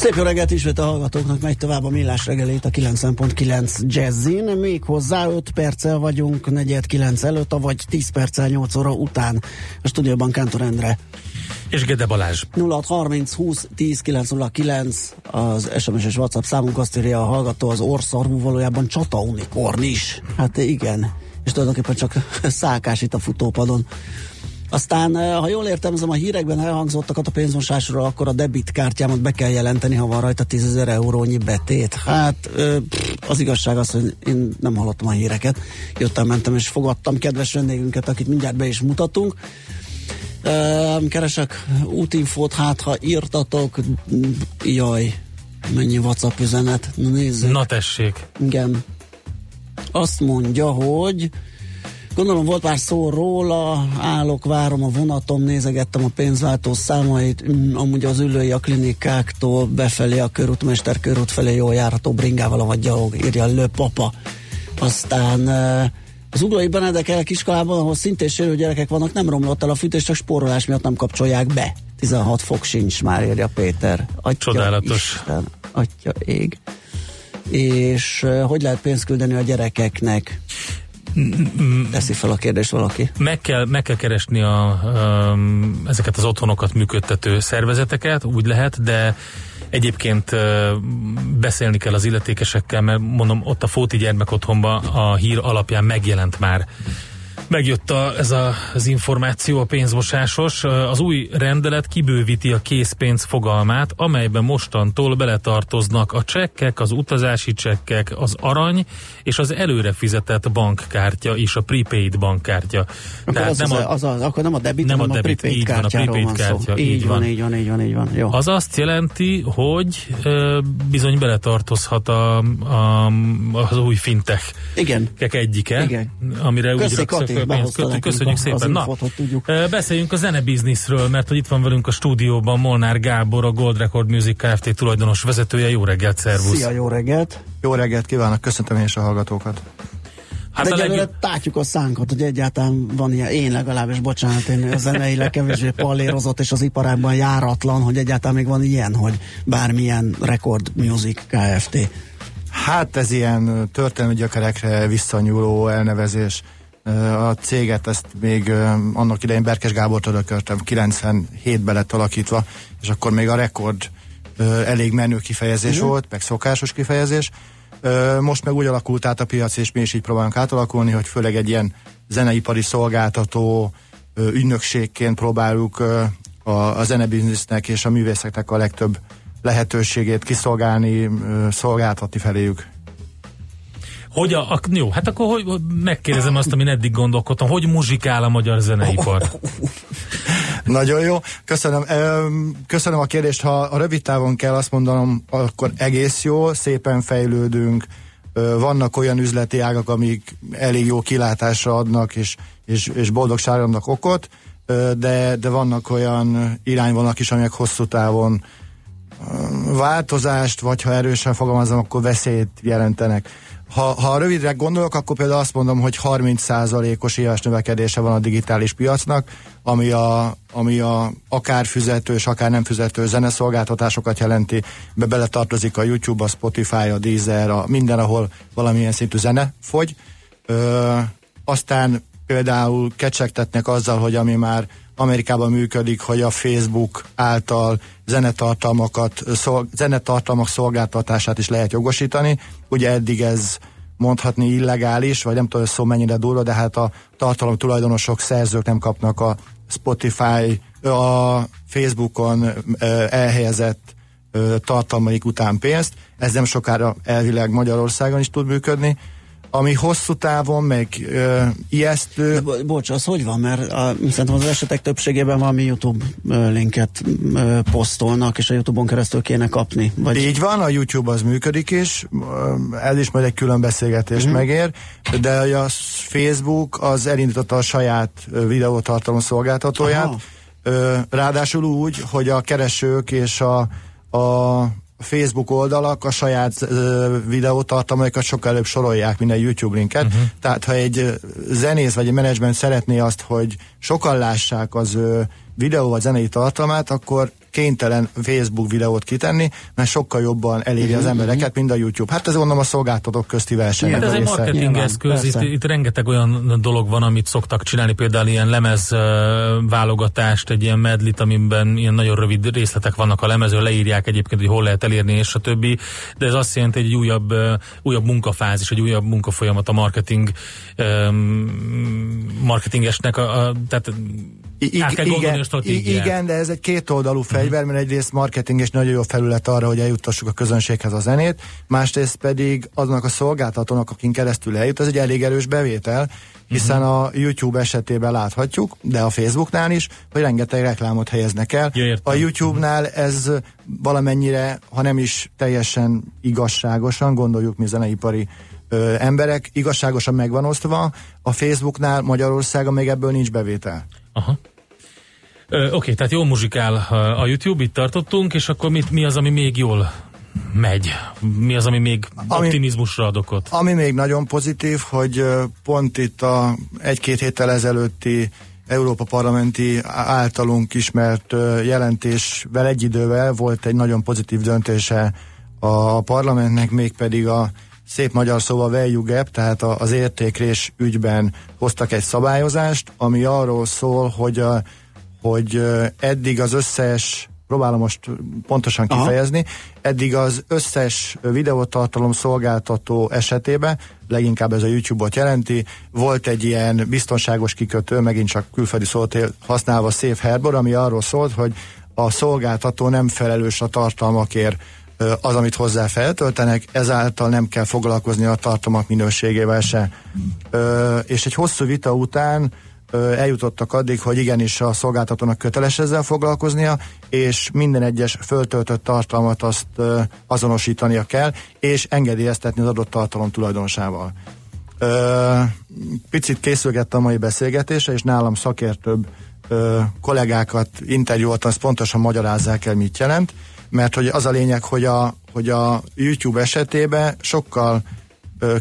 Szép jó reggelt ismét a hallgatóknak, megy tovább a millás reggelét a 90.9 Jazzin. Még hozzá 5 perccel vagyunk, 49 előtt, vagy 10 perccel 8 óra után. A stúdióban Kántor Endre. És Gede Balázs. 0630 20 10 909 az SMS és WhatsApp számunk azt írja a hallgató az orszarvú valójában csata unikorn is. Hát igen. És tulajdonképpen csak szákás itt a futópadon. Aztán, eh, ha jól értelmezem, a hírekben elhangzottakat a pénzmosásról, akkor a debitkártyámat be kell jelenteni, ha van rajta 10 ezer eurónyi betét. Hát az igazság az, hogy én nem hallottam a híreket. Jöttem, mentem és fogadtam kedves vendégünket, akit mindjárt be is mutatunk. Keresek útinfót, hát ha írtatok, jaj, mennyi WhatsApp üzenet. Nézzük. Na tessék. Igen. Azt mondja, hogy Gondolom volt már szó róla, állok, várom a vonatom, nézegettem a pénzváltó számait, mm, amúgy az ülői a klinikáktól befelé a körútmester körút felé jól járható bringával, vagy gyalog, írja Lő Papa. Aztán az Uglói Benedek el Kiskalában, ahol szintén sérülő gyerekek vannak, nem romlott el a fűtés, csak spórolás miatt nem kapcsolják be. 16 fok sincs már, írja Péter. Atya Csodálatos. Isten, atya ég. És hogy lehet pénzt küldeni a gyerekeknek? Teszi fel a kérdést valaki. Meg kell, meg kell keresni a, a, ezeket az otthonokat működtető szervezeteket, úgy lehet, de Egyébként beszélni kell az illetékesekkel, mert mondom, ott a Fóti gyermek otthonban a hír alapján megjelent már Megjött a, ez a, az információ a pénzmosásos. Az új rendelet kibővíti a készpénz fogalmát, amelyben mostantól beletartoznak a csekkek, az utazási csekkek, az arany és az előre fizetett bankkártya és a prepaid bankkártya. Akkor Tehát az nem az, a, az, az, akkor nem a debit, nem a debit, a prepaid így van, a prepaid kártya. Így, így van, van, így van, így van, így van. Jó. Az azt jelenti, hogy e, bizony beletartozhat a, a, az új fintech Igen. egyike, Igen. amire Köszi, úgy raksz pénzt. Köszönjük a, szépen. Na, tudjuk. beszéljünk a zenebizniszről, mert hogy itt van velünk a stúdióban Molnár Gábor, a Gold Record Music Kft. tulajdonos vezetője. Jó reggelt, szervusz! Szia, jó reggelt! Jó reggelt kívánok, köszöntöm én is a hallgatókat! Hát De egyelőre legjobb... tátjuk a szánkat, hogy egyáltalán van ilyen, én legalábbis, bocsánat, én a zeneileg kevésbé pallérozott, és az iparágban járatlan, hogy egyáltalán még van ilyen, hogy bármilyen Record Music Kft. Hát ez ilyen történelmi gyökerekre visszanyúló elnevezés. A céget ezt még annak idején Berkes Gábor örököltem, 97-ben lett alakítva, és akkor még a rekord elég menő kifejezés uh-huh. volt, meg szokásos kifejezés. Most meg úgy alakult át a piac, és mi is így próbálunk átalakulni, hogy főleg egy ilyen zeneipari szolgáltató ügynökségként próbáljuk a, a zenebiznisznek és a művészeknek a legtöbb lehetőségét kiszolgálni, szolgáltatni feléjük. Hogy a, a, jó, hát akkor hogy, megkérdezem azt, amin eddig gondolkodtam, hogy muzsikál a magyar zeneipar? Nagyon jó, köszönöm. Köszönöm a kérdést, ha a rövid távon kell azt mondanom, akkor egész jó, szépen fejlődünk, vannak olyan üzleti ágak, amik elég jó kilátásra adnak, és, és, és boldogságra okot, de, de vannak olyan irányvonalak is, amelyek hosszú távon változást, vagy ha erősen fogalmazom, akkor veszélyt jelentenek. Ha, ha rövidre gondolok, akkor például azt mondom, hogy 30%-os éves növekedése van a digitális piacnak, ami a, ami a akár fizetős, akár nem fizető zeneszolgáltatásokat jelenti. Be beletartozik a YouTube, a Spotify, a Deezer, a minden, ahol valamilyen szintű zene fogy. Ö, aztán például kecsegtetnek azzal, hogy ami már Amerikában működik, hogy a Facebook által zenetartalmakat, szol, zenetartalmak szolgáltatását is lehet jogosítani. Ugye eddig ez mondhatni illegális, vagy nem tudom, hogy szó mennyire durva, de hát a tartalom tulajdonosok, szerzők nem kapnak a Spotify, a Facebookon elhelyezett tartalmaik után pénzt. Ez nem sokára elvileg Magyarországon is tud működni. Ami hosszú távon, meg ö, ijesztő. De, bo- bocs, az hogy van? Mert a, szerintem az esetek többségében valami YouTube linket ö, posztolnak, és a YouTube-on keresztül kéne kapni. Vagy... Így van, a YouTube az működik is, ez is majd egy külön beszélgetést Mhm. uh-huh. megér, de a Facebook az elindította a saját videótartalom szolgáltatóját, Aha. Ráadásul úgy, hogy a keresők és a, a Facebook oldalak a saját ö, videótartalmaikat sokkal előbb sorolják, mint a YouTube linket. Uh-huh. Tehát ha egy zenész vagy egy menedzsment szeretné azt, hogy sokan lássák az ö, videó vagy zenei tartalmát, akkor kénytelen Facebook videót kitenni, mert sokkal jobban eléri az embereket, mint a YouTube. Hát ez mondom a szolgáltatók közti verseny. Hát ez egy marketing Nyilván, eszköz, itt, itt rengeteg olyan dolog van, amit szoktak csinálni, például ilyen lemez válogatást, egy ilyen medlit, amiben ilyen nagyon rövid részletek vannak a lemezről, leírják egyébként, hogy hol lehet elérni, és a többi, de ez azt jelenti, hogy egy újabb, újabb munkafázis, egy újabb munkafolyamat a marketing marketingesnek, a, a, tehát I- át kell gondolni igen, a igen, de ez egy kétoldalú fegyver, mert egyrészt marketing és nagyon jó felület arra, hogy eljuttassuk a közönséghez a zenét, másrészt pedig aznak a szolgáltatónak, akin keresztül eljut, ez egy elég erős bevétel, hiszen a YouTube esetében láthatjuk, de a Facebooknál is, hogy rengeteg reklámot helyeznek el. Ja, értem. a YouTube-nál ez valamennyire, ha nem is teljesen igazságosan, gondoljuk mi zeneipari ö, emberek, igazságosan megvan osztva, a Facebooknál Magyarországon még ebből nincs bevétel. Aha. Ö, Oké, tehát jól muzsikál a- YouTube, itt tartottunk, és akkor mit, mi az, ami még jól megy? Mi az, ami még Ami- optimizmusra ad okot? Ami még nagyon pozitív, hogy pont itt a egy-két héttel ezelőtti Európa Parlamenti általunk ismert jelentésvel egy idővel volt egy nagyon pozitív döntése a parlamentnek, mégpedig a szép magyar szóval value gap, tehát az értékrés ügyben hoztak egy szabályozást, ami arról szól, hogy, a, hogy eddig az összes próbálom most pontosan Aha. kifejezni, eddig az összes videótartalom szolgáltató esetében, leginkább ez a YouTube-ot jelenti, volt egy ilyen biztonságos kikötő, megint csak külföldi szót használva Safe Harbor, ami arról szólt, hogy a szolgáltató nem felelős a tartalmakért az, amit hozzá feltöltenek, ezáltal nem kell foglalkozni a tartalmak minőségével se. Ö, és egy hosszú vita után eljutottak addig, hogy igenis a szolgáltatónak köteles ezzel foglalkoznia, és minden egyes föltöltött tartalmat azt azonosítania kell, és engedélyeztetni az adott tartalom tulajdonosával. Picit készülgettem a mai beszélgetésre, és nálam szakértőbb kollégákat interjúoltam, azt pontosan magyarázzák el, mit jelent, mert hogy az a lényeg, hogy a, hogy a YouTube esetében sokkal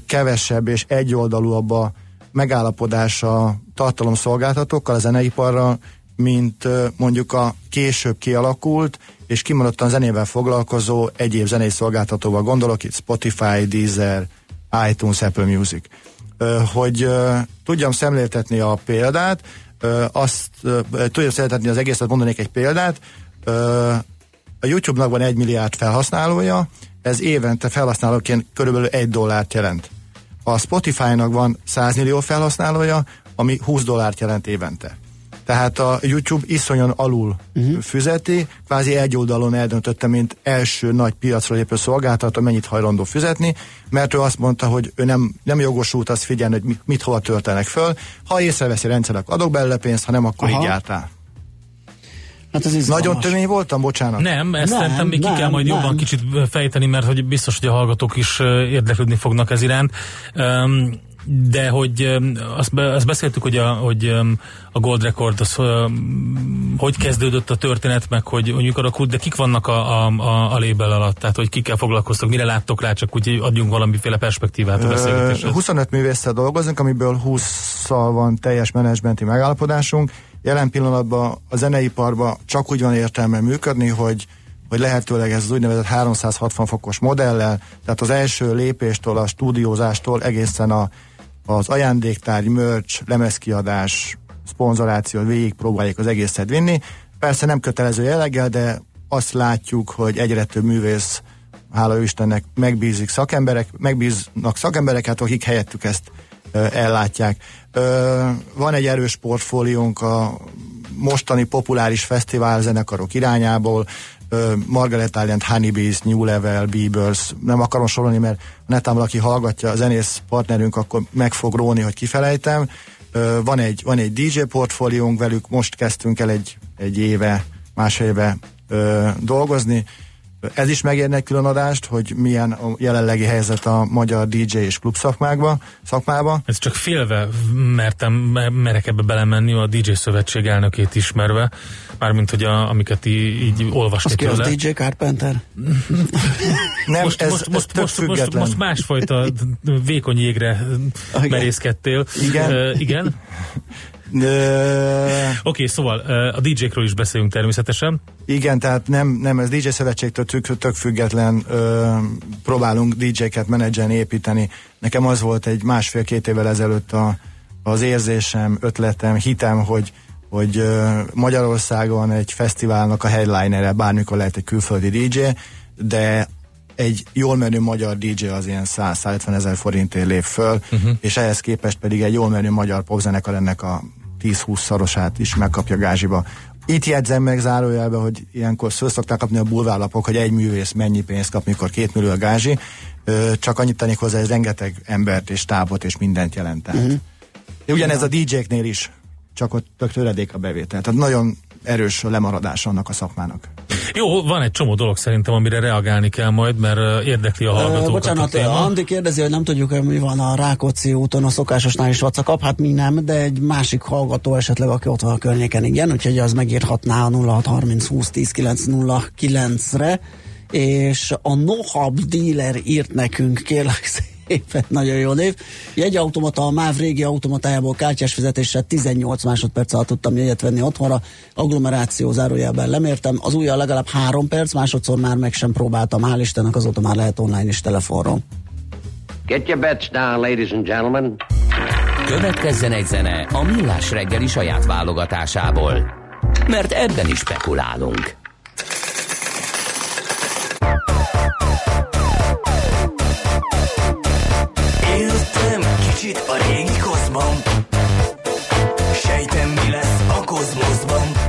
kevesebb és egyoldalúabb a megállapodás a tartalomszolgáltatókkal, a zeneiparral, mint mondjuk a később kialakult, és kimondottan zenével foglalkozó egyéb zenei szolgáltatóval gondolok, itt Spotify, Deezer, iTunes, Apple Music. Hogy tudjam szemléltetni a példát, azt tudjam szemléltetni az egészet, mondanék egy példát, a YouTube-nak van egy milliárd felhasználója, ez évente felhasználóként körülbelül egy dollárt jelent. A Spotify-nak van 100 millió felhasználója, ami 20 dollárt jelent évente. Tehát a YouTube iszonyan alul uh-huh. füzeti, kvázi egy oldalon eldöntötte, mint első nagy piacra lépő szolgáltató, mennyit hajlandó fizetni, mert ő azt mondta, hogy ő nem, nem jogosult azt figyelni, hogy mit, mit hova töltenek föl. Ha észreveszi rendszerek, adok belőle pénzt, ha nem, akkor Aha. így jártál. Hát ez izgalmas. Nagyon tömény voltam, bocsánat. Nem, ezt Nem, szerintem még ki kell majd nem. jobban kicsit fejteni, mert hogy biztos, hogy a hallgatók is érdeklődni fognak ez iránt. Um, de hogy azt, be, azt beszéltük, hogy a, hogy a Gold Record az hogy kezdődött a történet, meg hogy, hogy mikor alakult, de kik vannak a, a, a, a label alatt, tehát hogy kikkel foglalkoztok, mire láttok rá, csak úgy adjunk valamiféle perspektívát a beszélgetéshez. 25 művésszel dolgozunk, amiből 20-szal van teljes menedzsmenti megállapodásunk. Jelen pillanatban a zeneiparban csak úgy van értelme működni, hogy hogy lehetőleg ez az úgynevezett 360 fokos modellel, tehát az első lépéstől, a stúdiózástól egészen a, az ajándéktárgy, merch, lemezkiadás, szponzoráció, végig próbálják az egészet vinni. Persze nem kötelező jelleggel, de azt látjuk, hogy egyre több művész, hála Istennek, megbízik szakemberek, megbíznak szakembereket, akik helyettük ezt ellátják. Van egy erős portfóliónk a mostani populáris fesztivál zenekarok irányából, Margaret Island, Honeybees, New Level, Beavers, nem akarom sorolni, mert netán valaki hallgatja a zenész partnerünk, akkor meg fog róni, hogy kifelejtem. Van egy, van egy DJ portfóliónk velük, most kezdtünk el egy, egy éve, más éve dolgozni, ez is megérne egy külön adást, hogy milyen a jelenlegi helyzet a magyar DJ és klub szakmákban, szakmában. Ez csak félve mertem, merek ebbe belemenni, a DJ szövetség elnökét ismerve, mármint, hogy a, amiket í, így olvasni. Az ki az DJ Carpenter? Nem, most, ez, most, ez most, most, most, most másfajta vékony jégre merészkedtél. Igen. Uh, igen. Oké, okay, szóval a DJ-kről is beszélünk természetesen. Igen, tehát nem, nem ez DJ szövetségtől tök, tök független ö, próbálunk DJ-ket menedzselni, építeni. Nekem az volt egy másfél-két évvel ezelőtt a, az érzésem, ötletem, hitem, hogy hogy ö, Magyarországon egy fesztiválnak a headlinere bármikor lehet egy külföldi DJ, de egy jól menő magyar DJ az ilyen 100-150 ezer forintért lép föl, uh-huh. és ehhez képest pedig egy jól menő magyar popzenekar ennek a 10-20 szorosát is megkapja gázsiba. Itt jegyzem meg zárójelbe, hogy ilyenkor föl szokták kapni a bulvárlapok, hogy egy művész mennyi pénzt kap, mikor két millió a gázsi. Csak annyit tennék hozzá, ez rengeteg embert és tábot és mindent jelent. Uh-huh. Ugyanez a DJ-knél is, csak ott tök töredék a bevétel. Tehát nagyon erős lemaradás annak a szakmának. Jó, van egy csomó dolog szerintem, amire reagálni kell majd, mert érdekli a hallgatókat. Bocsánat, a Andi kérdezi, hogy nem tudjuk, hogy mi van a Rákóczi úton, a szokásosnál is vacakap. Hát mi nem, de egy másik hallgató esetleg, aki ott van a környéken, igen, úgyhogy az megírhatná a 0630 20 10 909-re és a Nohab dealer írt nekünk, kérlek szépen, nagyon jó név. Jegyautomata, a MÁV régi automatájából kártyás fizetéssel 18 másodperc alatt tudtam jegyet venni otthonra, agglomeráció zárójelben lemértem, az újjal legalább 3 perc, másodszor már meg sem próbáltam, hál' Istennek azóta már lehet online is telefonról. Get your bets down, ladies and gentlemen. Következzen egy zene a Millás reggeli saját válogatásából, mert ebben is spekulálunk. Kicsit a régi kozmom. Sejtem mi lesz a kozmoszban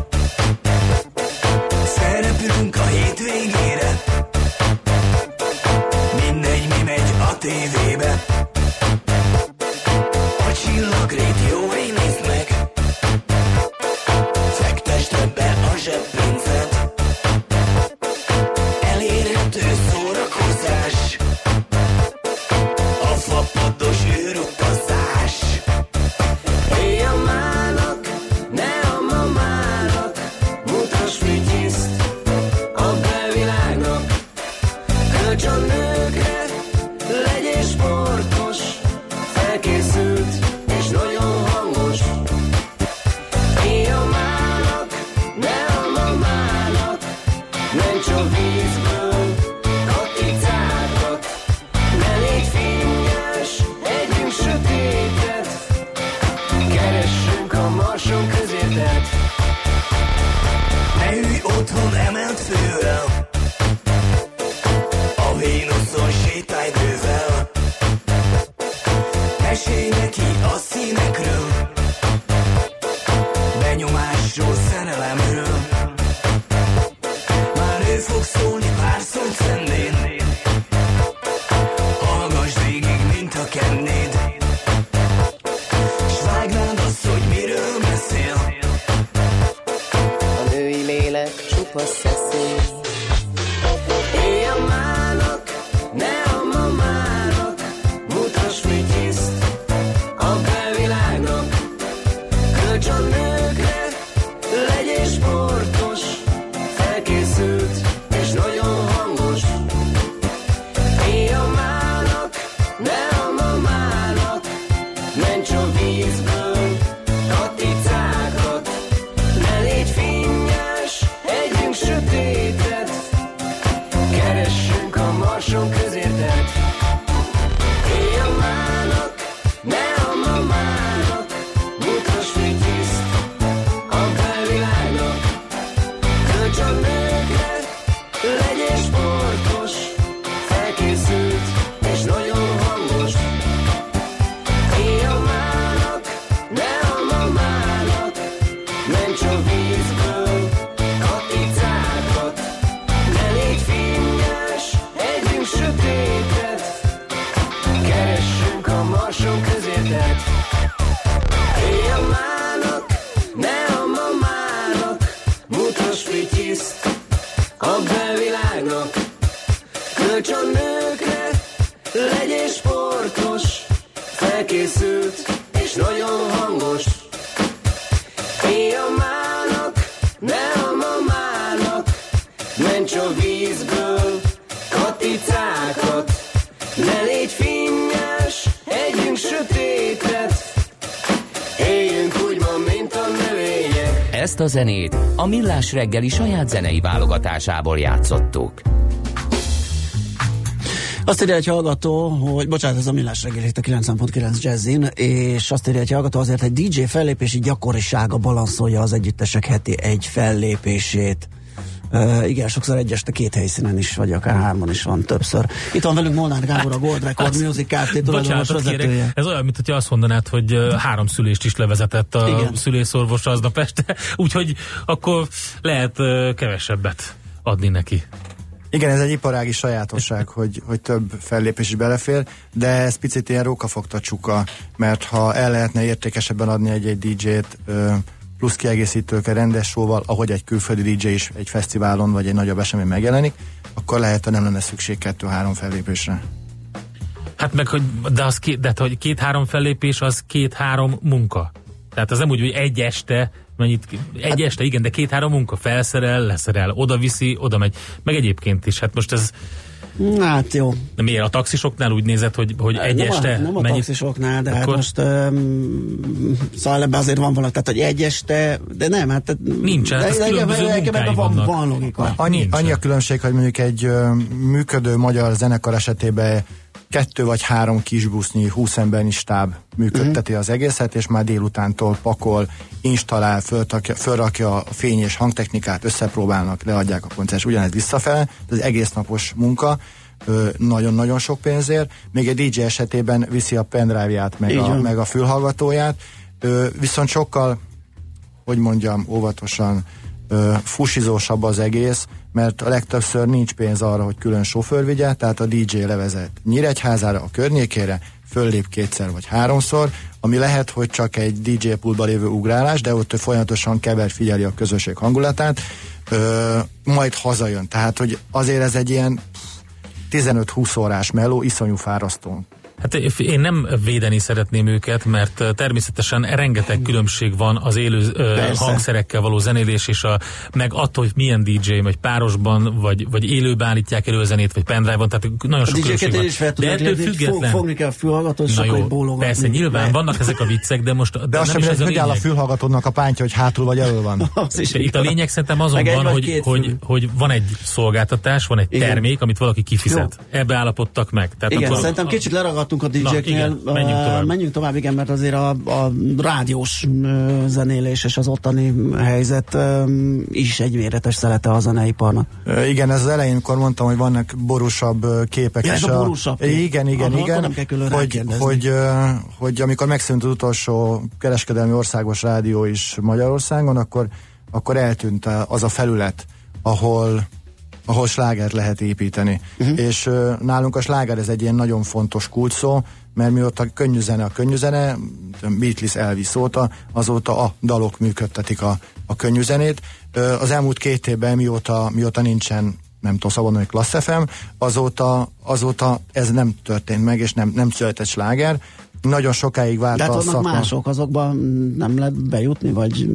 Millás reggeli saját zenei válogatásából játszottuk. Azt írja egy hallgató, hogy bocsánat, ez a millás reggel itt a 9.9 Jazzin, és azt írja egy hallgató, azért egy DJ fellépési gyakorisága balanszolja az együttesek heti egy fellépését. Uh, igen, sokszor egy este két helyszínen is, vagy akár hárman is van többször. Itt van velünk Molnár Gábor, a Gold Record Music Kft. tulajdonos vezetője. ez olyan, mint hogyha azt mondanád, hogy három szülést is levezetett a Igen. szülészorvos aznap este, úgyhogy akkor lehet kevesebbet adni neki. Igen, ez egy iparági sajátosság, hogy, hogy több fellépés is belefér, de ez picit ilyen rókafogta csuka, mert ha el lehetne értékesebben adni egy-egy DJ-t ö, plusz kiegészítőkkel, rendes showval, ahogy egy külföldi DJ is egy fesztiválon vagy egy nagyobb esemény megjelenik, akkor lehet, hogy nem lenne szükség kettő-három fellépésre. Hát meg, hogy, de, az két, de hogy két-három fellépés, az két-három munka. Tehát az nem úgy, hogy egy este, mennyit, egy hát, este, igen, de két-három munka, felszerel, leszerel, oda viszi, oda megy. Meg egyébként is, hát most ez Hát jó. de miért a taxisoknál úgy nézett, hogy, hogy egy nem este a, nem a mennyi- taxisoknál, de hát Akkor- most um, szóval ebben azért van valami, tehát hogy egy este, de nem, hát de, hát de, különböző de, van, van logika. Annyi, annyi a különbség, hogy mondjuk egy működő magyar zenekar esetében kettő vagy három kisbusznyi, húsz embernyi stáb működteti az egészet, és már délutántól pakol, installál, fölrakja, fölrakja a fény és hangtechnikát, összepróbálnak, leadják a koncert, ugyanez visszafele, ez egész napos munka, nagyon-nagyon sok pénzért, még egy DJ esetében viszi a pendrive-ját, meg, a, meg a fülhallgatóját, ö, viszont sokkal hogy mondjam, óvatosan ö, fusizósabb az egész, mert a legtöbbször nincs pénz arra, hogy külön sofőr vigye, tehát a DJ levezet Nyíregyházára, a környékére, föllép kétszer vagy háromszor, ami lehet, hogy csak egy DJ pultba lévő ugrálás, de ott ő folyamatosan kever, figyeli a közösség hangulatát, ö, majd hazajön. Tehát, hogy azért ez egy ilyen 15-20 órás meló, iszonyú fárasztó. Hát én nem védeni szeretném őket, mert természetesen rengeteg különbség van az élő Persze. hangszerekkel való zenélés, és a, meg attól, hogy milyen DJ, vagy párosban, vagy, vagy élőben állítják elő a zenét, vagy pendrive-on, tehát nagyon A sok különbség DJ-ket van. is fel De ettől független. fogni kell a fülhallgatót, és akkor bólogatni. persze, nyilván Lehet. vannak ezek a viccek, de most De de azt nem sem is ez a hogy áll a lényeg. fülhallgatódnak a pántja, hogy hátul vagy elől van. Az De itt a lényeg szerintem azon van, hogy, hogy, hogy van egy szolgáltatás, van egy termék, amit valaki kifizet. Ebbe állapodtak meg. Tehát Igen, szerintem kicsit leragadtunk a DJ-knél. igen, menjünk tovább. menjünk tovább, igen, mert azért a, a rádiós zenélés és az ottani helyzet is egy méretes szelete a zeneiparnak. Igen, ez az elején, amikor mondtam, hogy vannak borúsabb képek. Ja, ez a borúsabb kép. Igen, igen, Aha, akkor igen. külön hogy, hogy, hogy amikor megszűnt az utolsó kereskedelmi országos rádió is Magyarországon, akkor, akkor eltűnt a- az a felület, ahol ahol slágert lehet építeni. Uh-huh. És ö, nálunk a sláger ez egy ilyen nagyon fontos kulcsszó, mert mióta könnyű zene a könnyű zene, Beatles Elvis óta, azóta a dalok működtetik a, a könnyű zenét. Ö, az elmúlt két évben, mióta, mióta nincsen nem tudom szabadon, hogy Klassz FM, azóta, azóta ez nem történt meg, és nem, nem született sláger. Nagyon sokáig De várta hát a szakma. mások, azokban nem lehet bejutni, vagy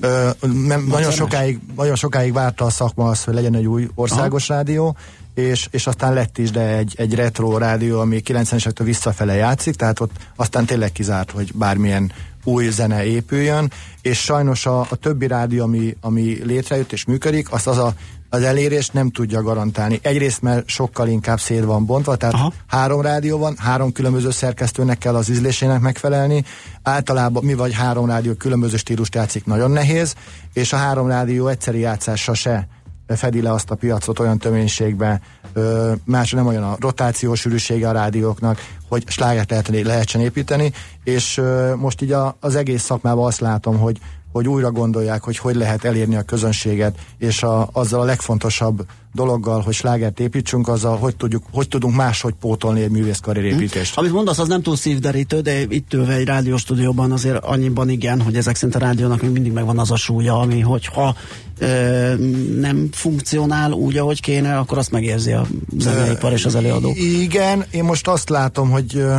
Ö, nem, nagyon, sokáig, nagyon sokáig várta a szakma azt, hogy legyen egy új országos rádió, és, és aztán lett is, de egy, egy retro rádió, ami 90-esektől visszafele játszik, tehát ott aztán tényleg kizárt, hogy bármilyen új zene épüljön, és sajnos a, a többi rádió, ami, ami létrejött és működik, azt az a az elérést nem tudja garantálni. Egyrészt, mert sokkal inkább szét van bontva, tehát Aha. Három rádió van, három különböző szerkesztőnek kell az ízlésének megfelelni. Általában mi vagy három rádió különböző stílust játszik, nagyon nehéz, és a három rádió egyszeri játszása se fedi le azt a piacot olyan töménységbe, ö, más nem olyan a rotációs sűrűsége a rádióknak, hogy slágert lehet, lehetsen építeni, és ö, most így a, az egész szakmában azt látom, hogy, hogy újra gondolják, hogy hogy lehet elérni a közönséget, és a, azzal a legfontosabb dologgal, hogy slágert építsünk, azzal, hogy, tudjuk, hogy tudunk máshogy pótolni egy művészkarrierépítést. Amit mondasz, az nem túl szívderítő, de itt ülve egy rádióstúdióban azért annyiban igen, hogy ezek szerint a rádiónak még mindig megvan az a súlya, ami hogyha ö, nem funkcionál úgy, ahogy kéne, akkor azt megérzi a zeneipar és az előadók. Igen, én most azt látom, hogy ö,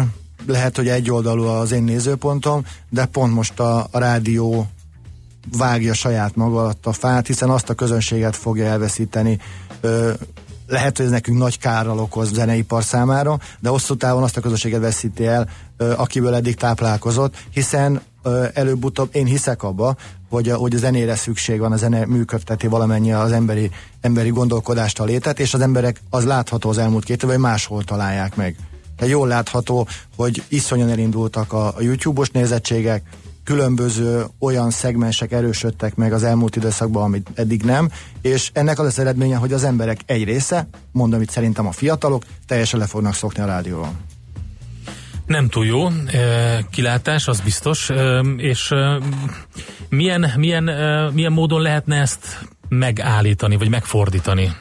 lehet, hogy egyoldalú az én nézőpontom, de pont most a, a rádió vágja saját maga alatt a fát, hiszen azt a közönséget fogja elveszíteni. Ö, lehet, hogy ez nekünk nagy kárral okoz zeneipar számára, de hosszú távon azt a közönséget veszíti el, ö, akiből eddig táplálkozott, hiszen előbb-utóbb én hiszek abba, hogy a, hogy a zenére szükség van, a zene működteti valamennyi az emberi, emberi gondolkodást, a létet, és az emberek az látható az elmúlt két évben, hogy máshol találják meg. De jól látható, hogy iszonyan elindultak a, a YouTube-os nézettségek, különböző olyan szegmensek erősödtek meg az elmúlt időszakban, amit eddig nem, és ennek az az eredménye, hogy az emberek egy része, mondom itt szerintem a fiatalok, teljesen le fognak szokni a rádióval. Nem túl jó kilátás, az biztos, és milyen, milyen, milyen módon lehetne ezt megállítani, vagy megfordítani?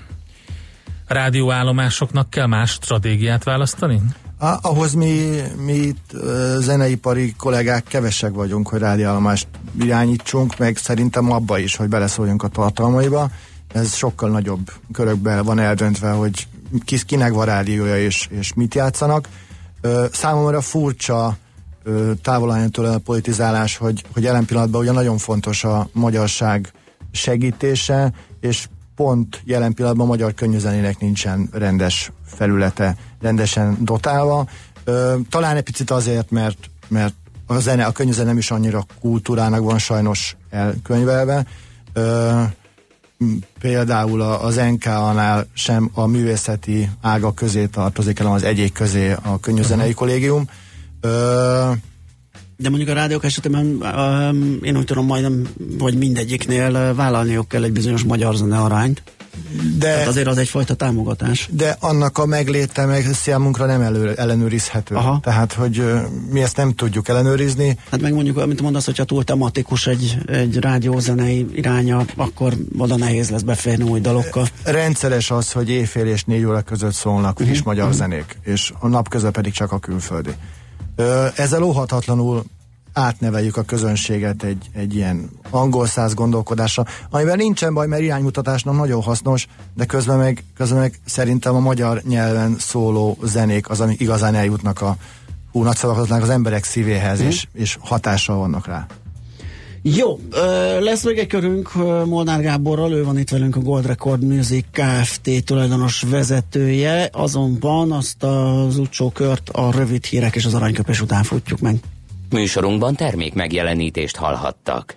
Rádióállomásoknak kell más stratégiát választani? Ah, ahhoz mi, mi itt zeneipari kollégák kevesek vagyunk, hogy rádiállomást irányítsunk, meg szerintem abba is, hogy beleszóljunk a tartalmaiba. Ez sokkal nagyobb körökben van eldöntve, hogy ki, kinek van rádiója és, és mit játszanak. Számomra furcsa távol tőle a politizálás, hogy, hogy jelen pillanatban ugye nagyon fontos a magyarság segítése, és pont jelen pillanatban a magyar könnyűzenének nincsen rendes felülete, rendesen dotálva. Ö, talán egy picit azért, mert, mert a zene, a könnyűzene nem is annyira kultúrának van sajnos elkönyvelve. Ö, például az NK-nál sem a művészeti ága közé tartozik, hanem az egyék közé a könnyűzenei uh-huh. kollégium. Ö, de mondjuk a rádiók esetében um, én úgy tudom majdnem, hogy mindegyiknél uh, vállalniuk kell egy bizonyos magyar zene arányt. De, Tehát azért az egyfajta támogatás. De annak a megléte meg számunkra nem elő, ellenőrizhető. Aha. Tehát, hogy uh, mi ezt nem tudjuk ellenőrizni. Hát meg mondjuk, amit mondasz, hogyha túl tematikus egy, egy rádiózenei iránya, akkor oda nehéz lesz beférni új dalokkal. Rendszeres az, hogy éjfél és négy óra között szólnak uh-huh. is magyar uh-huh. zenék, és a nap közben pedig csak a külföldi. Ezzel óhatatlanul átneveljük a közönséget egy, egy ilyen angol száz gondolkodásra, amivel nincsen baj, mert iránymutatásnak nagyon hasznos, de közben meg, közben meg szerintem a magyar nyelven szóló zenék az, amik igazán eljutnak a hú, az emberek szívéhez, mm. és, és hatással vannak rá. Jó, lesz még egy körünk Molnár Gáborral, ő van itt velünk a Gold Record Music Kft. tulajdonos vezetője, azonban azt az utcsó kört a rövid hírek és az aranyköpés után futjuk meg. Műsorunkban termék megjelenítést hallhattak.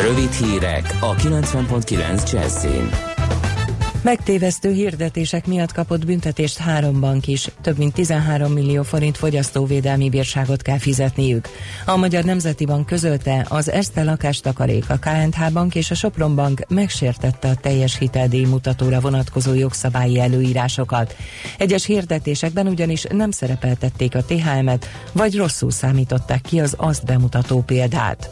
Rövid hírek a 90.9 Jazzin. Megtévesztő hirdetések miatt kapott büntetést három bank is. Több mint 13 millió forint fogyasztóvédelmi bírságot kell fizetniük. A Magyar Nemzeti Bank közölte, az Erste lakástakarék, a KNH Bank és a Sopron Bank megsértette a teljes hiteldíj mutatóra vonatkozó jogszabályi előírásokat. Egyes hirdetésekben ugyanis nem szerepeltették a THM-et, vagy rosszul számították ki az azt bemutató példát.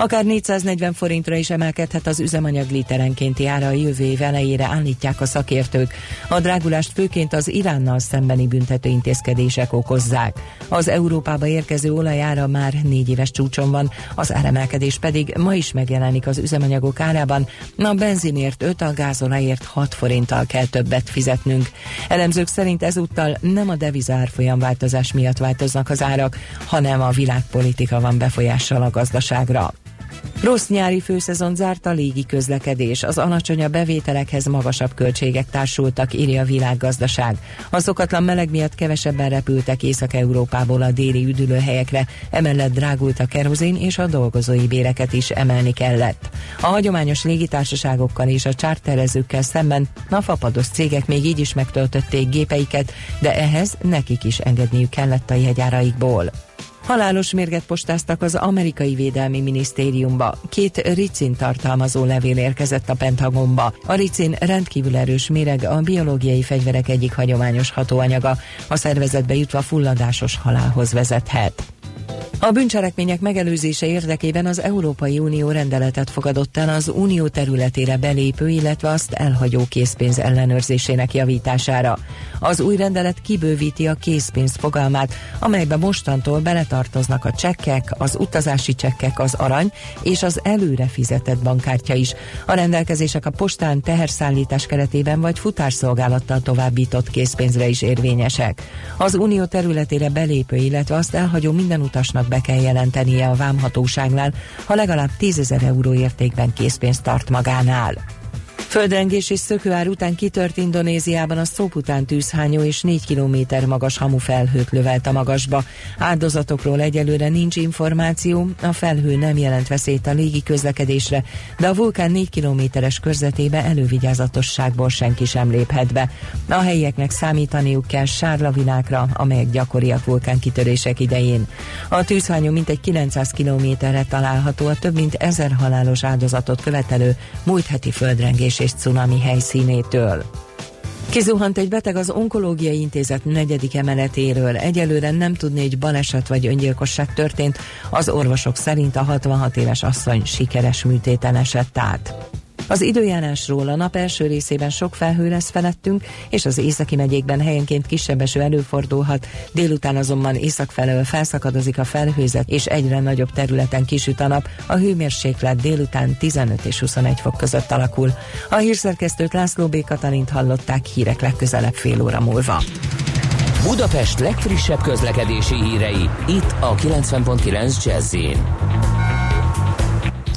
Akár 440 forintra is emelkedhet az üzemanyag literenkénti ára a jövő év elejére állítják a szakértők. A drágulást főként az Iránnal szembeni büntető intézkedések okozzák. Az Európába érkező olajára már négy éves csúcson van, az áremelkedés pedig ma is megjelenik az üzemanyagok árában. A benzinért 5, a gázolajért 6 forinttal kell többet fizetnünk. Elemzők szerint ezúttal nem a devizárfolyam változás miatt változnak az árak, hanem a világpolitika van befolyással a gazdaságra. Rossz nyári főszezon zárt a légi közlekedés, az alacsonyabb bevételekhez magasabb költségek társultak, írja a világgazdaság. A szokatlan meleg miatt kevesebben repültek Észak-Európából a déli üdülőhelyekre, emellett drágult a kerozin és a dolgozói béreket is emelni kellett. A hagyományos légitársaságokkal és a csárterezőkkel szemben a fapados cégek még így is megtöltötték gépeiket, de ehhez nekik is engedniük kellett a jegyáraikból. Halálos mérget postáztak az amerikai védelmi minisztériumba. Két ricin tartalmazó levél érkezett a Pentagonba. A ricin rendkívül erős méreg a biológiai fegyverek egyik hagyományos hatóanyaga. A szervezetbe jutva fulladásos halálhoz vezethet. A bűncselekmények megelőzése érdekében az Európai Unió rendeletet fogadott el az unió területére belépő, illetve azt elhagyó készpénz ellenőrzésének javítására. Az új rendelet kibővíti a készpénz fogalmát, amelybe mostantól beletartoznak a csekkek, az utazási csekkek, az arany és az előre fizetett bankkártya is. A rendelkezések a postán teherszállítás keretében vagy futárszolgálattal továbbított készpénzre is érvényesek. Az unió területére belépő, illetve azt elhagyó minden utasnak be kell jelentenie a vámhatóságnál, ha legalább 10 ezer euró értékben készpénzt tart magánál. Földrengés és szökőár után kitört Indonéziában a Szopután tűzhányó és 4 kilométer magas hamufelhőt lövelt a magasba. Áldozatokról egyelőre nincs információ, a felhő nem jelent veszélyt a légi közlekedésre, de a vulkán 4 kilométeres körzetébe elővigyázatosságból senki sem léphet be. A helyieknek számítaniuk kell sárlavinákra, amelyek gyakoriak vulkánkitörések idején. A tűzhányó mintegy 900 kilométerre található a több mint ezer halálos áldozatot követelő múlt heti földrengés és cunami helyszínétől. Kizuhant egy beteg az Onkológiai Intézet negyedik emeletéről. Egyelőre nem tudni, hogy baleset vagy öngyilkosság történt. Az orvosok szerint a 66 éves asszony sikeres műtéten esett át. Az időjárásról a nap első részében sok felhő lesz felettünk, és az északi megyékben helyenként kisebb eső előfordulhat, délután azonban észak felől felszakadozik a felhőzet, és egyre nagyobb területen kisüt a nap, a hőmérséklet délután 15 és 21 fok között alakul. A hírszerkesztőt László B. Katalint hallották hírek legközelebb fél óra múlva. Budapest legfrissebb közlekedési hírei, itt a 90.9 jazz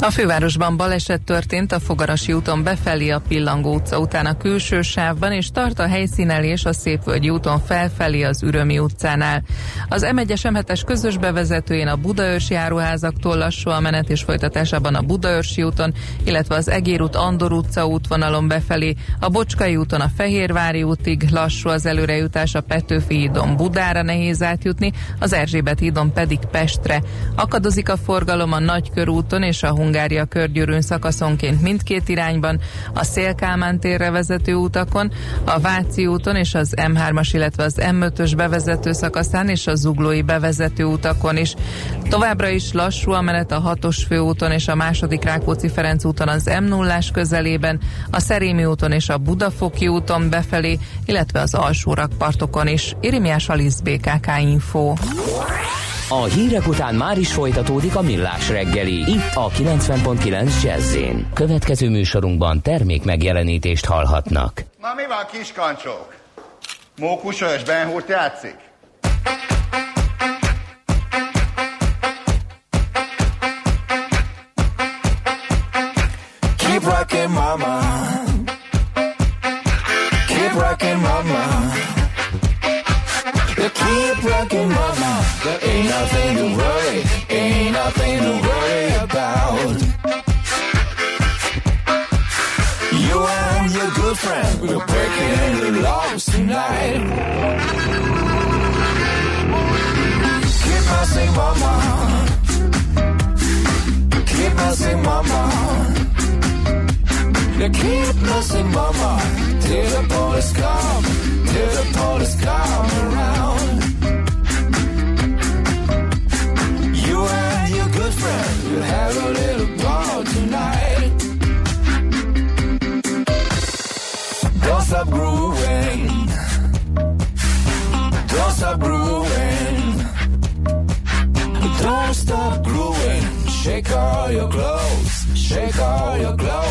a fővárosban baleset történt a Fogarasi úton befelé a Pillangó utca után a külső sávban, és tart a helyszínelés a Szépvölgyi úton felfelé az Ürömi utcánál. Az M1-es M7-es közös bevezetőjén a Budaörsi áruházaktól lassú a menet és folytatásában a Budaörsi úton, illetve az Egér út Andor utca útvonalon befelé, a Bocskai úton a Fehérvári útig lassú az előrejutás, a Petőfi hídon Budára nehéz átjutni, az Erzsébet hídon pedig Pestre. Akadozik a forgalom a Nagykörúton és a Hun Hungária körgyűrűn szakaszonként mindkét irányban, a Szélkálmán térre vezető utakon, a Váci úton és az M3-as, illetve az M5-ös bevezető szakaszán és a Zuglói bevezető utakon is. Továbbra is lassú a menet a 6-os főúton és a második Rákóczi-Ferenc úton az m 0 közelében, a Szerémi úton és a Budafoki úton befelé, illetve az alsó rakpartokon is. Irimiás Alisz BKK Info. A hírek után már is folytatódik a millás reggeli. Itt a 90.9 jazz Következő műsorunkban termék megjelenítést hallhatnak. Na mi van kiskancsók? Mókus és Benhurt játszik? Keep rocking mama nothing to worry, ain't nothing to worry about. You and your good friend, we're breaking the laws tonight. Keep messing mama. Keep messing mama. They keep messing mama till the police come, all your clothes. Shake all your clothes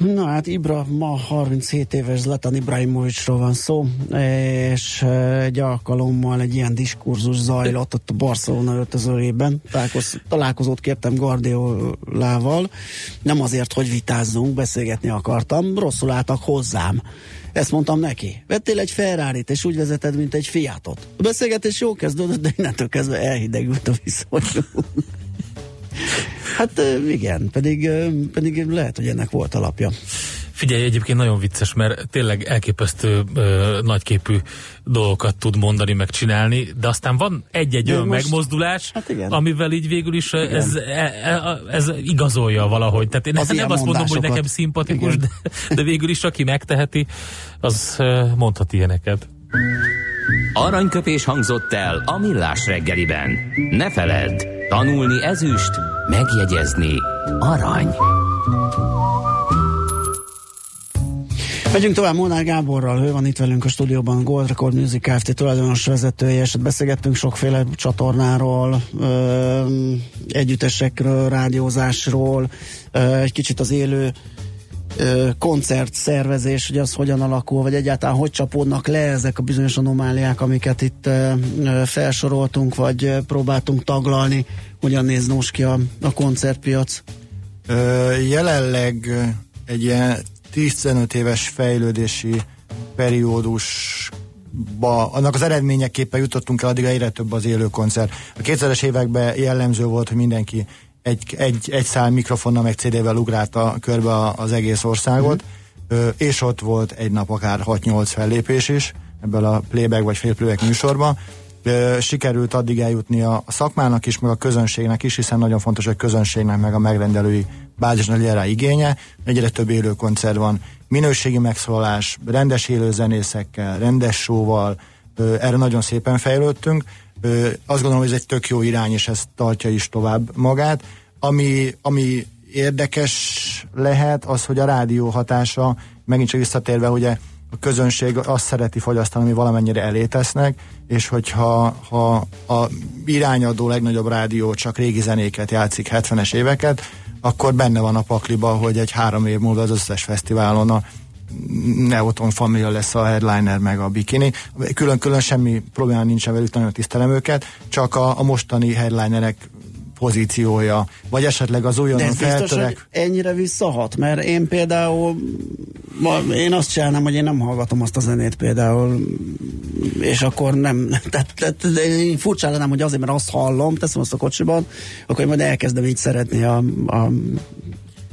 Na hát Ibra ma 37 éves Zlatan Ibrahimovicsról van szó, és eh, egy alkalommal egy ilyen diskurzus zajlott ott a Barcelona öltözőjében. Találkoz, találkozót kértem Guardiolával, nem azért, hogy vitázzunk, beszélgetni akartam, rosszul álltak hozzám. Ezt mondtam neki. Vettél egy ferrari és úgy vezeted, mint egy Fiatot. A beszélgetés jó kezdődött, de innentől kezdve elhidegült a viszonyunk. Hát igen, pedig, pedig lehet, hogy ennek volt alapja. Figyelj, egyébként nagyon vicces, mert tényleg elképesztő ö, nagyképű dolgokat tud mondani, meg csinálni, de aztán van egy-egy olyan most- megmozdulás, Hát igen. amivel így végül is ez, e- e- ez igazolja valahogy. Tehát én Az nem azt mondom, hogy nekem szimpatikus, Igen. de, de végül is aki megteheti, az mondhat ilyeneket. Aranyköpés hangzott el a millás reggeliben. Ne feledd, tanulni ezüst, megjegyezni arany. Megyünk tovább Molnár Gáborral, ő van itt velünk a stúdióban, Gold Record Music Kft. tulajdonos vezetője, és beszélgettünk sokféle csatornáról, ö, együttesekről, rádiózásról, ö, egy kicsit az élő ö, koncert szervezés, hogy az hogyan alakul, vagy egyáltalán hogy csapódnak le ezek a bizonyos anomáliák, amiket itt felsoroltunk, vagy próbáltunk taglalni, hogyan néz nos ki a, a koncertpiac. Jelenleg egy ilyen 15 éves fejlődési periódusba, annak az eredményeképpen jutottunk el, addig egyre több az élő koncert. A 2000-es években jellemző volt, hogy mindenki egy, egy, egy szál mikrofonnal meg CD-vel ugrálta körbe az egész országot, ö, és ott volt egy nap akár 6-8 fellépés is ebből a playback vagy fél playback műsorban. Sikerült addig eljutni a, szakmának is, meg a közönségnek is, hiszen nagyon fontos, hogy a közönségnek meg a megrendelői bázisnak legyen rá igénye. Egyre több élő koncert van, minőségi megszólalás, rendes élő zenészekkel, rendes showval, ö, erre nagyon szépen fejlődtünk. Ö, azt gondolom, hogy ez egy tök jó irány, és ez tartja is tovább magát. Ami, ami érdekes lehet, az, hogy a rádió hatása, megint csak visszatérve, ugye a közönség azt szereti fogyasztani, ami valamennyire elé tesznek, és hogyha ha a irányadó legnagyobb rádió csak régi zenéket játszik, 70-es éveket, akkor benne van a pakliba, hogy egy három év múlva az összes fesztiválon a Neoton Family lesz a headliner meg a bikini. Külön-külön semmi probléma nincsen velük, nagyon tisztelem őket, csak a, a mostani headlinerek pozíciója, vagy esetleg az újonnan ez biztos, feltörek. ennyire visszahat, mert én például ma, én azt csinálnám, hogy én nem hallgatom azt a zenét például, és akkor nem, tehát, tehát de én furcsa lennem, hogy azért, mert azt hallom, teszem azt a kocsiban, akkor én majd elkezdem így szeretni a, a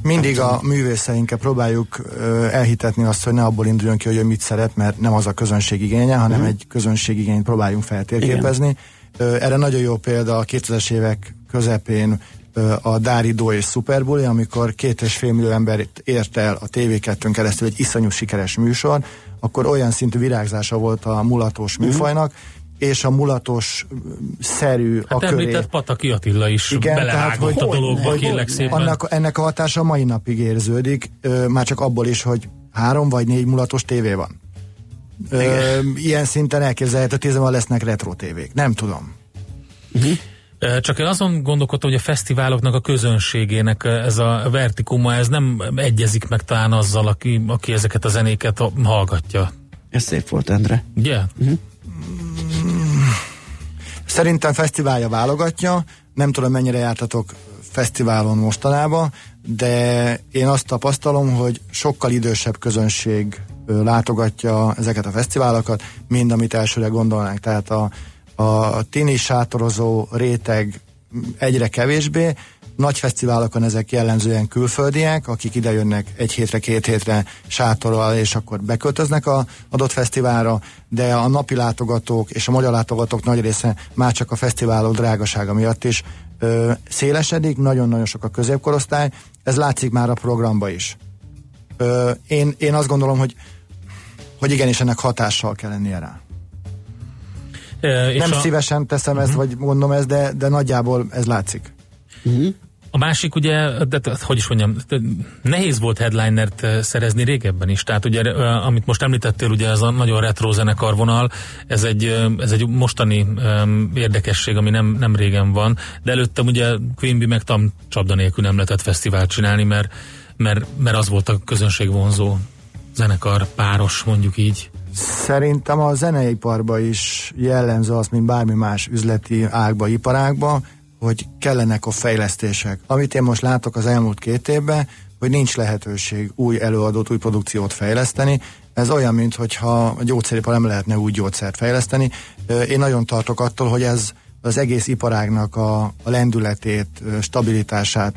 Mindig a művészeinkkel próbáljuk ö, elhitetni azt, hogy ne abból induljon ki, hogy ő mit szeret, mert nem az a közönség igénye, hanem egy közönség igényt próbáljunk feltérképezni. Ö, erre nagyon jó példa a 2000-es évek közepén ö, a Dáridó és Superbully, amikor két és fél millió ember ért el a TV2-n keresztül egy iszonyú sikeres műsor, akkor olyan szintű virágzása volt a mulatós műfajnak, és a mulatos szerű Hát a köré. említett Pataki Attila is Igen, tehát, hogy- a dologba, hogy- kérlek szépen. Annak, ennek a hatása a mai napig érződik, ö, már csak abból is, hogy három vagy négy mulatos tévé van. Ö, ilyen szinten elképzelhető, tízemben lesznek retro tévék. Nem tudom. Ö, Csak én azon gondolkodtam, hogy a fesztiváloknak a közönségének ez a vertikuma, ez nem egyezik meg talán azzal, aki, aki ezeket a zenéket hallgatja. Ez szép volt, Endre. Ugye? Szerintem fesztiválja válogatja, nem tudom mennyire jártatok fesztiválon mostanában, de én azt tapasztalom, hogy sokkal idősebb közönség látogatja ezeket a fesztiválokat, mint amit elsőre gondolnánk. Tehát a, a tini sátorozó réteg egyre kevésbé, nagy fesztiválokon ezek jellemzően külföldiek, akik ide jönnek egy hétre, két hétre sátorral, és akkor beköltöznek a adott fesztiválra, de a napi látogatók és a magyar látogatók nagy része már csak a fesztiválok drágasága miatt is ö, szélesedik, nagyon-nagyon sok a középkorosztály, ez látszik már a programba is. Ö, én, én azt gondolom, hogy hogy igenis ennek hatással kell lennie rá. És Nem a, Mhm. szívesen teszem ezt, vagy mondom ezt, de, de nagyjából ez látszik. A másik ugye, de, de, hogy is mondjam, de nehéz volt headlinert ö, szerezni régebben is, tehát ugye, ö, amit most említettél, ugye ez a nagyon retro zenekar vonal, ez egy, ö, ez egy mostani um, érdekesség, ami nem, nem régen van, de előttem ugye Queen Bee meg Tam csapda nélkül nem lehetett fesztivált csinálni, mert, mert, mert az volt a közönség vonzó zenekar páros, mondjuk így. Szerintem a zeneiparban is jellemző az, mint bármi más üzleti ágba, iparágba, hogy kellenek a fejlesztések. Amit én most látok az elmúlt két évben, hogy nincs lehetőség új előadót, új produkciót fejleszteni. Ez olyan, mintha a gyógyszeripar nem lehetne új gyógyszert fejleszteni. Én nagyon tartok attól, hogy ez az egész iparágnak a, a lendületét, stabilitását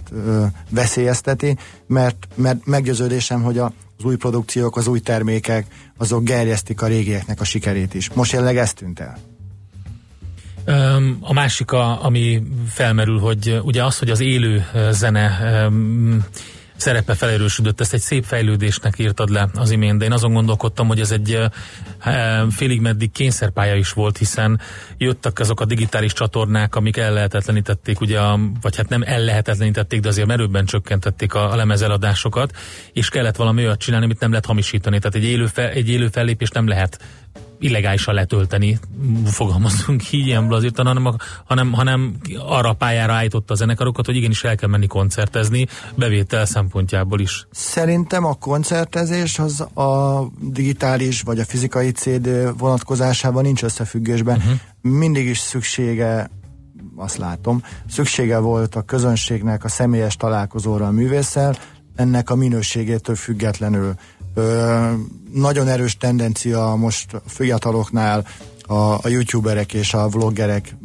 veszélyezteti, mert, mert meggyőződésem, hogy a, az új produkciók, az új termékek, azok gerjesztik a régieknek a sikerét is. Most jelenleg ez tűnt el. A másik, a, ami felmerül, hogy ugye az, hogy az élő zene szerepe felerősödött, ezt egy szép fejlődésnek írtad le az imént, de én azon gondolkodtam, hogy ez egy félig meddig kényszerpálya is volt, hiszen jöttek azok a digitális csatornák, amik ellehetetlenítették, ugye, vagy hát nem ellehetetlenítették, de azért merőbben csökkentették a, a lemezeladásokat, és kellett valami olyat csinálni, amit nem lehet hamisítani. Tehát egy élő, fe, egy élő fellépést nem lehet illegálisan letölteni, fogalmazunk így ilyen blazírtan, hanem, hanem, hanem arra a pályára állította a zenekarokat, hogy igenis el kell menni koncertezni, bevétel szempontjából is. Szerintem a koncertezés az a digitális vagy a fizikai CD vonatkozásában nincs összefüggésben. Uh-huh. Mindig is szüksége, azt látom, szüksége volt a közönségnek a személyes találkozóra a művésszel, ennek a minőségétől függetlenül. Ö, nagyon erős tendencia most a fiataloknál a, a youtuberek és a vloggerek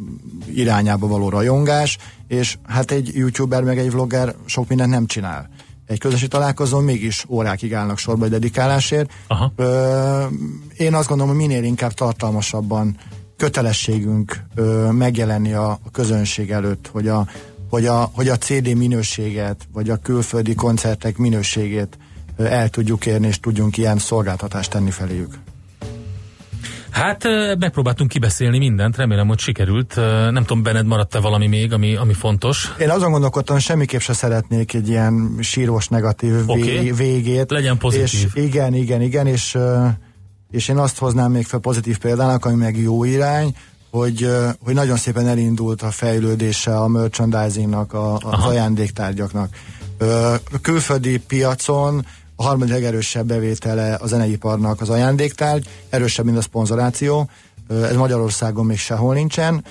irányába való rajongás, és hát egy youtuber meg egy vlogger sok mindent nem csinál. Egy közösségi találkozón mégis órákig állnak sorba egy dedikálásért. Aha. Ö, én azt gondolom, hogy minél inkább tartalmasabban kötelességünk ö, megjelenni a, a közönség előtt, hogy a, hogy, a, hogy a CD minőséget, vagy a külföldi koncertek minőségét el tudjuk érni, és tudjunk ilyen szolgáltatást tenni feléjük. Hát megpróbáltunk kibeszélni mindent, remélem, hogy sikerült. Nem tudom, benned maradt-e valami még, ami, ami fontos? Én azon gondolkodtam, hogy semmiképp se szeretnék egy ilyen sírós negatív okay. végét. Legyen pozitív. És igen, igen, igen, és, és én azt hoznám még fel pozitív példának, ami meg jó irány, hogy, hogy nagyon szépen elindult a fejlődése a merchandisingnak, a, az Aha. ajándéktárgyaknak. Külföldi piacon a harmadik legerősebb bevétele a zeneiparnak az ajándéktárgy, erősebb, mint a szponzoráció. Ez Magyarországon még sehol nincsen.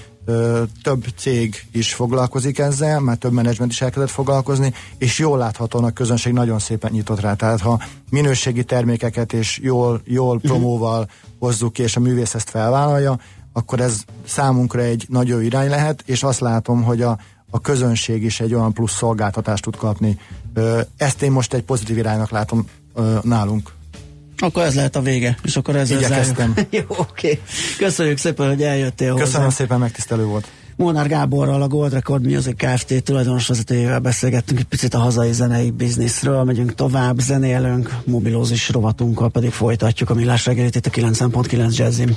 Több cég is foglalkozik ezzel, már több menedzsment is elkezdett foglalkozni, és jól láthatóan a közönség nagyon szépen nyitott rá. Tehát ha minőségi termékeket és jól, jól promóval hozzuk ki, és a művész ezt felvállalja, akkor ez számunkra egy nagy jó irány lehet, és azt látom, hogy a, a közönség is egy olyan plusz szolgáltatást tud kapni. Ezt én most egy pozitív iránynak látom nálunk. Akkor ez lehet a vége, és akkor ezzel Igyekeztem. Jó, oké. Köszönjük szépen, hogy eljöttél Köszönöm hozzá. szépen, megtisztelő volt. Molnár Gáborral, a Gold Record Music Kft. tulajdonos vezetőjével beszélgettünk egy picit a hazai zenei bizniszről, megyünk tovább, zenélünk, mobilózis rovatunkkal pedig folytatjuk a millás reggelit itt a 9.9 Jazzim.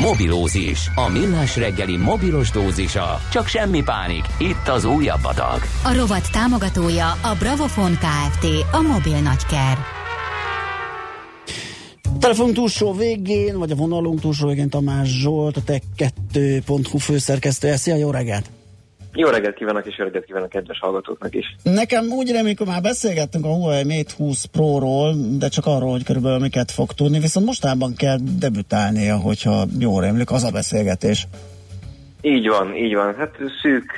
Mobilózis, a millás reggeli mobilos dózisa. Csak semmi pánik, itt az újabb adag. A rovat támogatója a Bravofon Kft. A mobil nagyker. Telefonunk túlsó végén, vagy a vonalunk túlsó végén Tamás Zsolt, a tech2.hu főszerkesztője. Szia, jó reggelt! Jó reggelt kívánok, és jó reggelt kívánok kedves hallgatóknak is. Nekem úgy remélik, hogy már beszélgettünk a Huawei Mate 20 Pro-ról, de csak arról, hogy körülbelül miket fog tudni, viszont mostában kell debütálnia, hogyha jól remlik, az a beszélgetés. Így van, így van. Hát szűk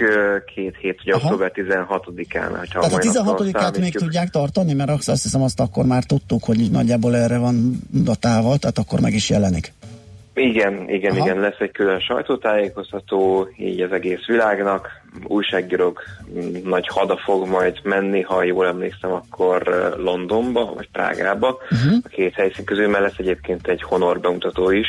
két hét, ugye Aha. október 16-án. hogyha Tehát a mai napról 16-át még tudják tartani, mert azt hiszem azt akkor már tudtuk, hogy így nagyjából erre van datálva, tehát akkor meg is jelenik. Igen, igen, Aha. igen, lesz egy külön sajtótájékoztató, így az egész világnak. Újságírók mm, nagy hada fog majd menni, ha jól emlékszem, akkor Londonba, vagy Prágába. Uh-huh. A két helyszín közül, mert lesz egyébként egy Honor bemutató is,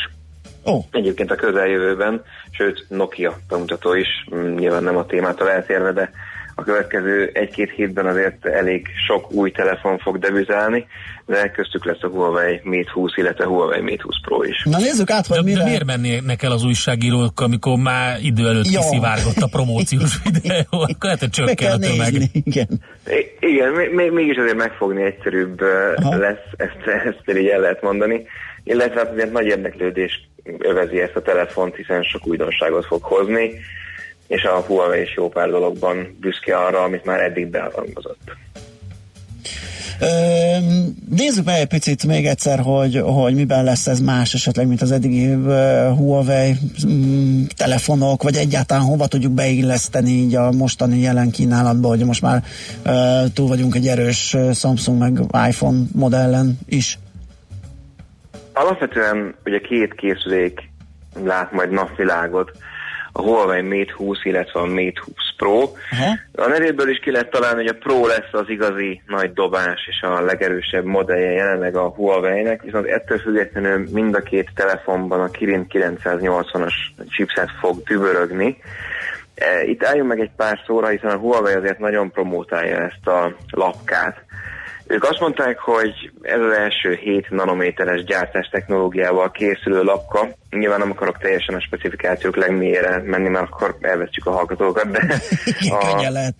Ó, Egyébként a közeljövőben, sőt Nokia bemutató is, mm, nyilván nem a témától eltérve, de a következő egy-két hétben azért elég sok új telefon fog debütálni, de köztük lesz a Huawei Mate 20, illetve Huawei Mate 20 Pro is. na nézzük át, hogy De, mire... de miért mennének el az újságírók, amikor már idő előtt Ja. kiszivárgott a promóciós videó? Akkor lehet, hogy csökken a tömeg. nézni, igen. I- igen, még, még, mégis azért megfogni egyszerűbb Aha. lesz, ezt, ezt így el lehet mondani. Illetve hát azért nagy érdeklődés övezi ezt a telefont, hiszen sok újdonságot fog hozni, és a Huawei is jó pár dologban büszke arra, amit már eddig beavangozott. Ö, nézzük meg egy picit még egyszer, hogy, hogy miben lesz ez más esetleg, mint az eddigi Huawei mm, telefonok, vagy egyáltalán hova tudjuk beilleszteni így a mostani jelen kínálatba, hogy most már túl vagyunk egy erős Samsung meg iPhone modellen is. Alapvetően ugye két készülék lát majd napvilágot, a Huawei Mate 20, illetve a Mate 20 Pro. Aha. A nevéből is ki lehet találni, hogy a Pro lesz az igazi nagy dobás és a legerősebb modellje jelenleg a Huawei-nek, viszont ettől függetlenül mind a két telefonban a Kirin 980-as chipset fog tübörögni. E, Itt álljunk meg egy pár szóra, hiszen a Huawei azért nagyon promótálja ezt a lapkát. Ők azt mondták, hogy ez az első 7 nanométeres gyártás technológiával készülő lapka. Nyilván nem akarok teljesen a specifikációk legmélyére menni, mert akkor elvesztjük a hallgatókat, de Igen, a, lehet.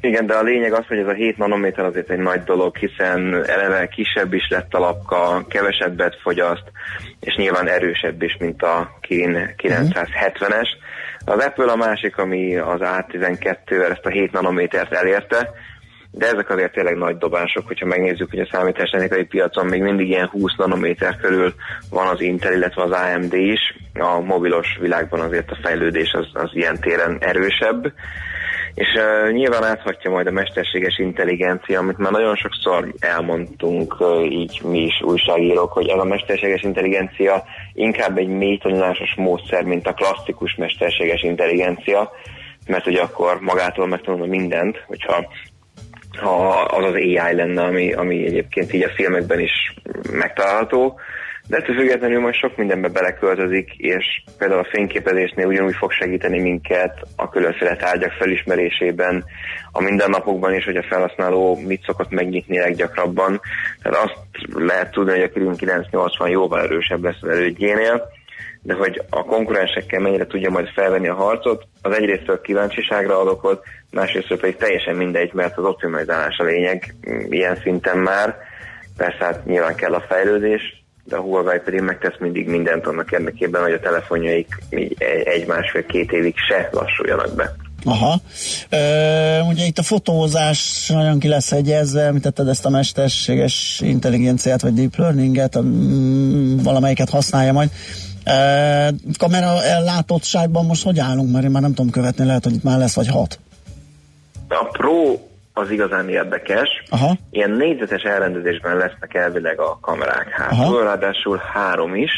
igen, de a lényeg az, hogy ez a 7 nanométer azért egy nagy dolog, hiszen eleve kisebb is lett a lapka, kevesebbet fogyaszt, és nyilván erősebb is, mint a Kirin 970-es. Az Apple a másik, ami az A12-vel ezt a 7 nanométert elérte, de ezek azért tényleg nagy dobások, hogyha megnézzük, hogy a számítástechnikai piacon még mindig ilyen 20 nanométer körül van az Intel, illetve az AMD is. A mobilos világban azért a fejlődés az, az ilyen téren erősebb. És uh, nyilván áthatja majd a mesterséges intelligencia, amit már nagyon sokszor elmondtunk uh, így mi is újságírók, hogy ez a mesterséges intelligencia inkább egy mély tanulásos módszer, mint a klasszikus mesterséges intelligencia, mert ugye akkor magától megtanulna mindent, hogyha ha az az AI lenne, ami, ami egyébként így a filmekben is megtalálható, de ettől függetlenül most sok mindenbe beleköltözik, és például a fényképezésnél ugyanúgy fog segíteni minket a különféle tárgyak felismerésében, a mindennapokban is, hogy a felhasználó mit szokott megnyitni leggyakrabban. Tehát azt lehet tudni, hogy a Kirin 980 jóval erősebb lesz az elődjénél, de hogy a konkurensekkel mennyire tudja majd felvenni a harcot, az egyrészt kíváncsiságra ad okot, másrészt pedig teljesen mindegy, mert az optimalizálás a lényeg mm, ilyen szinten már. Persze hát nyilván kell a fejlődés, de a Huawei pedig megtesz mindig mindent annak érdekében, hogy a telefonjaik egy-másfél-két évig se lassuljanak be. Aha. Ö, ugye itt a fotózás nagyon ki lesz egyezve, említetted ezt a mesterséges intelligenciát, vagy deep learninget, a, mm, valamelyiket használja majd. Ö, kamera ellátottságban most hogy állunk? Mert én már nem tudom követni, lehet, hogy itt már lesz vagy hat. A Pro az igazán érdekes. Aha. Ilyen négyzetes elrendezésben lesznek elvileg a kamerák Aha. ráadásul három is.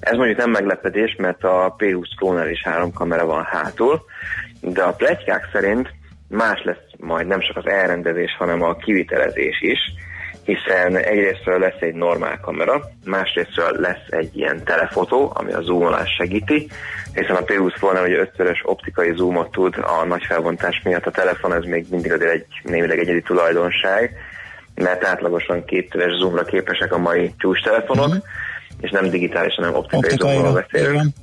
Ez mondjuk nem meglepetés, mert a P20 Pro-nál is három kamera van hátul, de a pletykák szerint más lesz majd nem csak az elrendezés, hanem a kivitelezés is, hiszen egyrésztről lesz egy normál kamera, másrésztről lesz egy ilyen telefotó, ami a zoomolás segíti, hiszen a P20 Pro-nál ugye ötszörös optikai zoomot tud a nagy felbontás miatt, a telefon ez még mindig azért egy némileg egyedi tulajdonság, mert átlagosan kétszeres zoomra képesek a mai csúcs-telefonok, mm-hmm. és nem digitális, hanem optikai, optikai zoomról beszélünk.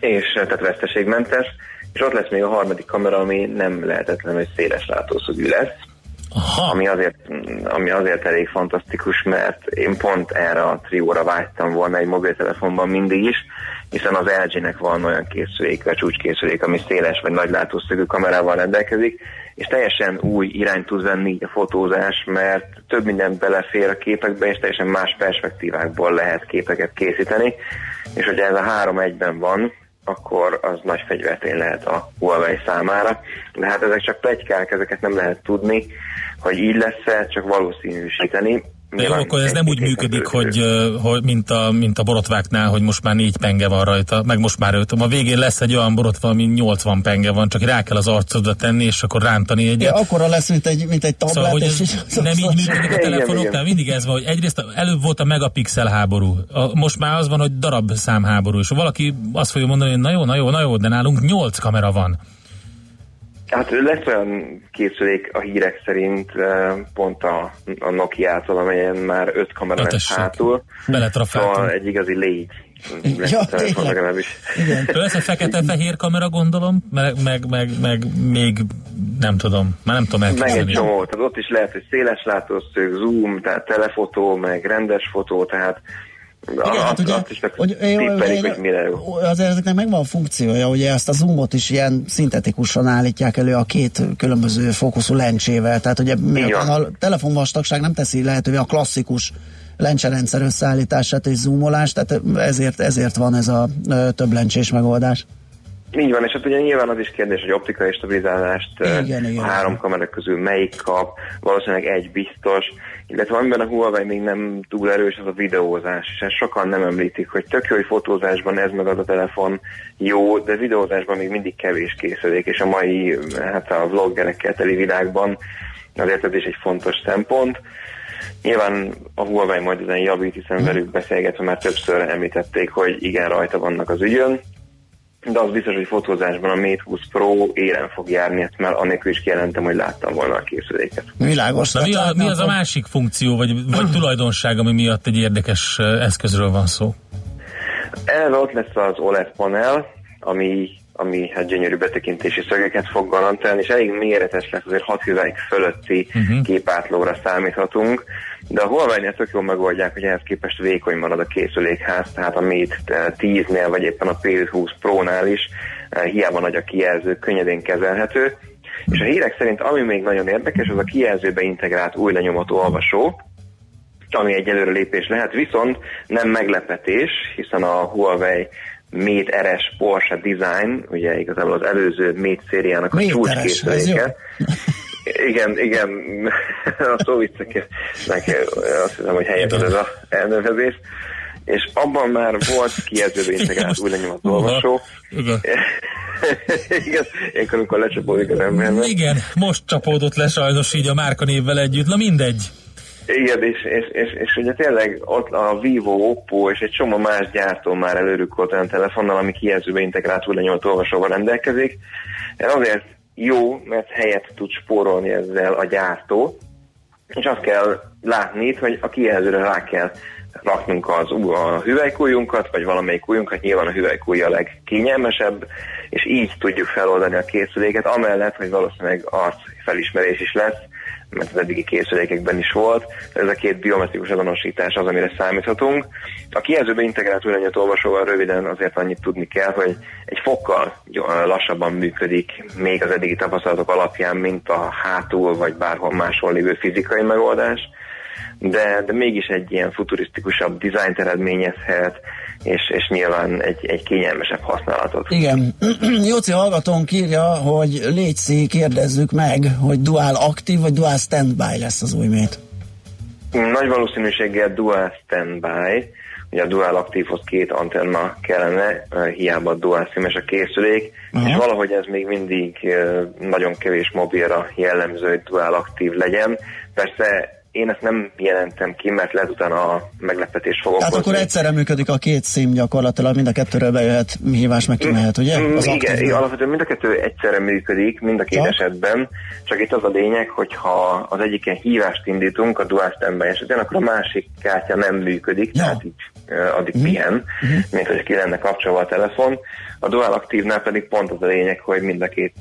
És tehát veszteségmentes. És ott lesz még a harmadik kamera, ami nem lehetetlen, hogy széles látószögű lesz. Aha. Ami, azért, ami azért elég fantasztikus, mert én pont erre a trióra vágytam volna egy mobiltelefonban mindig is, hiszen az LG-nek van olyan készülék, a csúcskészülék, ami széles vagy nagy látószögű kamerával rendelkezik, és teljesen új irányt tud venni a fotózás, mert több mindent belefér a képekbe, és teljesen más perspektívákból lehet képeket készíteni, és hogyha ez a három egyben van, akkor az nagy fegyvertény lehet a Huawei számára. De hát ezek csak plegykák, ezeket nem lehet tudni, hogy így lesz csak valószínűsíteni. De jó, akkor ez nem úgy működik, hogy, hogy mint, a, mint a borotváknál, hogy most már négy penge van rajta, meg most már öt. A végén lesz egy olyan borotva, ami 80 penge van, csak rá kell az arcodra tenni, és akkor rántani egyet. Ja, akkora lesz, mint egy, mint egy tablet. Szóval, hogy ez és nem így működik a telefonoknál, mindig ez van, hogy egyrészt előbb volt a megapixel háború, a, most már az van, hogy darab számháború, és valaki azt fogja mondani, hogy na jó, na jó, na jó, de nálunk 8 kamera van. Hát lesz olyan készülék a hírek szerint pont a, a Nokia-tól, amelyen már öt kamera lesz hátul. Szóval egy igazi légy. Ja, legalábbis. Lesz egy fekete-fehér kamera, gondolom, meg, meg, meg, meg még nem tudom, már nem tudom elképzelni. Meg egy csomó, tehát ott is lehet, hogy széles látószög, zoom, tehát telefotó, meg rendes fotó, tehát igen, hát ugye, hogy, hogy, hogy mire jó. Azért ezeknek megvan a funkciója, ugye ezt a zoomot is ilyen szintetikusan állítják elő a két különböző fókuszú lencsével, tehát ugye a telefonvastagság nem teszi lehetővé a klasszikus lencserendszer összeállítását és zoomolást, tehát ezért, ezért van ez a több lencsés megoldás. Így van, és hát ugye nyilván az is kérdés, hogy optikai stabilizálást igen, a igen. három kamera közül melyik kap, valószínűleg egy biztos, illetve amiben a Huawei még nem túl erős, az a videózás, és ezt sokan nem említik, hogy tök jó, hogy fotózásban ez meg az a telefon jó, de videózásban még mindig kevés készülék, és a mai, hát a vloggerekkel teli világban azért ez is egy fontos szempont. Nyilván a Huawei majd ezen javít, hiszen velük beszélgetve már többször említették, hogy igen, rajta vannak az ügyön, de az biztos, hogy fotózásban a Mate 20 Pro élen fog járni, ezt már annélkül is kijelentem, hogy láttam volna a készüléket. Világos. Na, mi, a, mi az a másik funkció, vagy, vagy tulajdonság, ami miatt egy érdekes eszközről van szó? Elve ott lesz az OLED panel, ami, ami hát gyönyörű betekintési szögeket fog garantálni, és elég méretes lesz, azért 6 hüvelyk fölötti uh-huh. képátlóra számíthatunk, de a Huawei-nél tök jól megoldják, hogy ehhez képest vékony marad a készülékház, tehát a Mate 10-nél, vagy éppen a P20 Pro-nál is eh, hiába nagy a kijelző, könnyedén kezelhető. És a hírek szerint ami még nagyon érdekes, az a kijelzőbe integrált új lenyomató olvasó, ami egy előre lépés lehet, viszont nem meglepetés, hiszen a Huawei Mate RS Porsche Design, ugye igazából az előző Mate szériának a csúcskészüléke. Igen, igen, a szó vicceknek azt hiszem, hogy helyett ez az elnevezés. És abban már volt kijelzőbe integrált új lenyomat olvasó. Igen. ilyenkor, amikor lecsapódik az ember. Igen, most csapódott le sajnos így a márkanévvel együtt, na mindegy. Igen, és, és, és, és ugye tényleg ott a Vivo, Oppo és egy csomó más gyártó már előrükkolt olyan telefonnal, ami kijelzőbe integrált új lenyomat olvasóval rendelkezik. Ez azért jó, mert helyet tud spórolni ezzel a gyártó, és azt kell látni hogy a kijelzőre rá kell raknunk az, a hüvelykújunkat, vagy valamelyik ujjunkat, nyilván a hüvelykúj a legkényelmesebb, és így tudjuk feloldani a készüléket, amellett, hogy valószínűleg arc felismerés is lesz, mert az eddigi készülékekben is volt. Ez a két biometrikus azonosítás az, amire számíthatunk. A kijelzőbe integrált ürányat olvasóval röviden azért annyit tudni kell, hogy egy fokkal lassabban működik még az eddigi tapasztalatok alapján, mint a hátul vagy bárhol máshol lévő fizikai megoldás de, de mégis egy ilyen futurisztikusabb dizájnt eredményezhet, és, és nyilván egy, egy kényelmesebb használatot. Igen. Jóci hallgatónk írja, hogy légy kérdezzük meg, hogy dual aktív vagy dual standby lesz az új mét. Nagy valószínűséggel dual standby, ugye a Dual Active-hoz két antenna kellene, ö, hiába dual színes a készülék, Aha. és valahogy ez még mindig ö, nagyon kevés mobilra jellemző, hogy Dual Active legyen. Persze én ezt nem jelentem ki, mert lehet utána a meglepetés fog Tehát akkor egyszerre működik a két szím gyakorlatilag, mind a kettőről bejöhet hívás, meg kimehet, ugye? Mm, Az igen, aktívnál. igen, alapvetően mind a kettő egyszerre működik, mind a két Csak? esetben, csak itt az a lényeg, hogy ha az egyiken hívást indítunk a dual standby esetén, akkor a másik kártya nem működik, Ja. tehát így addig pihen, mint hogy ki lenne kapcsolva a telefon. A dual aktívnál pedig pont az a lényeg, hogy mind a két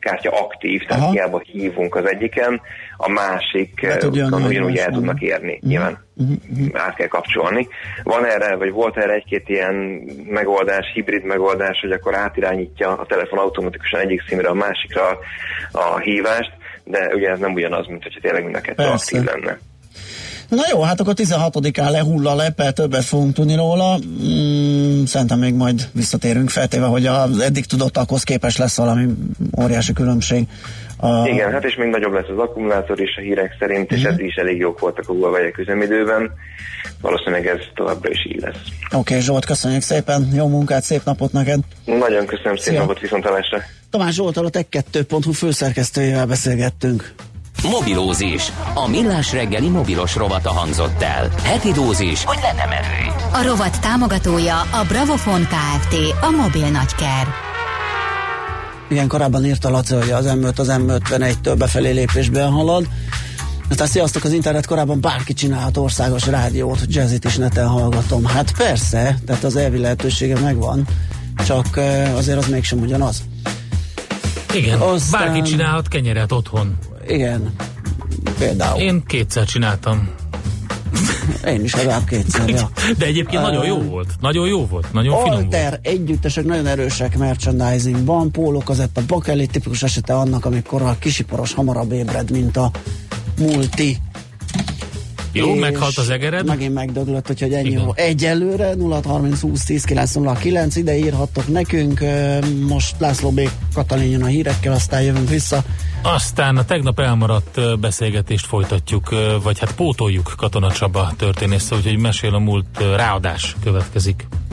kártya aktív, tehát Aha. hiába hívunk az egyiken, a másik tudja uh, jönni ugyanúgy el tudnak érni, nyilván át kell kapcsolni. Van erre, vagy volt erre egy-két ilyen megoldás, hibrid megoldás, hogy akkor átirányítja a telefon automatikusan egyik színre a másikra a, hívást, de ugye ez nem ugyanaz, mint hogyha tényleg mind a kettő Persze. aktív lenne. Na jó, hát akkor 16-án lehull a lepel, többet fogunk tudni róla. Mm, szerintem még majd visszatérünk, feltéve, hogy az eddig tudottakhoz képes lesz valami óriási különbség. A, Igen, hát és még nagyobb lesz az akkumulátor is a hírek szerint, és eddig is elég jók voltak a Huawei üzemidőben. Valószínűleg ez továbbra is így lesz. Oké, okay, Zsolt, köszönjük szépen, jó munkát, szép napot neked. Nagyon köszönöm, szép Szia. napot, viszontlátásra! Tamás Zsoltal a Tech2.hu főszerkesztőjével beszélgettünk. Mobilózis. A millás reggeli mobilos rovata hangzott el. Heti dózis, hogy lenne merő. A rovat támogatója a Bravofon Kft. A mobil nagyker. Igen, korábban írta Laci, hogy az M5 az M51-től befelé lépésben halad. Aztán sziasztok, az internet korábban bárki csinálhat országos rádiót, jazzit is neten hallgatom. Hát persze, tehát az elvi lehetősége megvan, csak eh, azért az mégsem ugyanaz. Igen, Aztán- bárki csinálhat kenyeret otthon. Igen, például. Én kétszer csináltam. Én is legalább kétszer, ja. De egyébként nagyon jó volt. Nagyon jó volt. Nagyon finom volt. Alter együttesek nagyon erősek merchandisingban, Póló Kazetta, Bakeli tipikus esete annak, amikor a kisiparos hamarabb ébred, mint a multi. Jó, meghalt az egered. Megint megdöglött, úgyhogy ennyi Igen. Egyelőre 0 30 20 10 909 ide írhattok nekünk. Most László B. Katalin jön a hírekkel, aztán jövünk vissza. Aztán a tegnap elmaradt beszélgetést folytatjuk, vagy hát pótoljuk Katona Csaba történésze, úgyhogy mesél a múlt ráadás következik.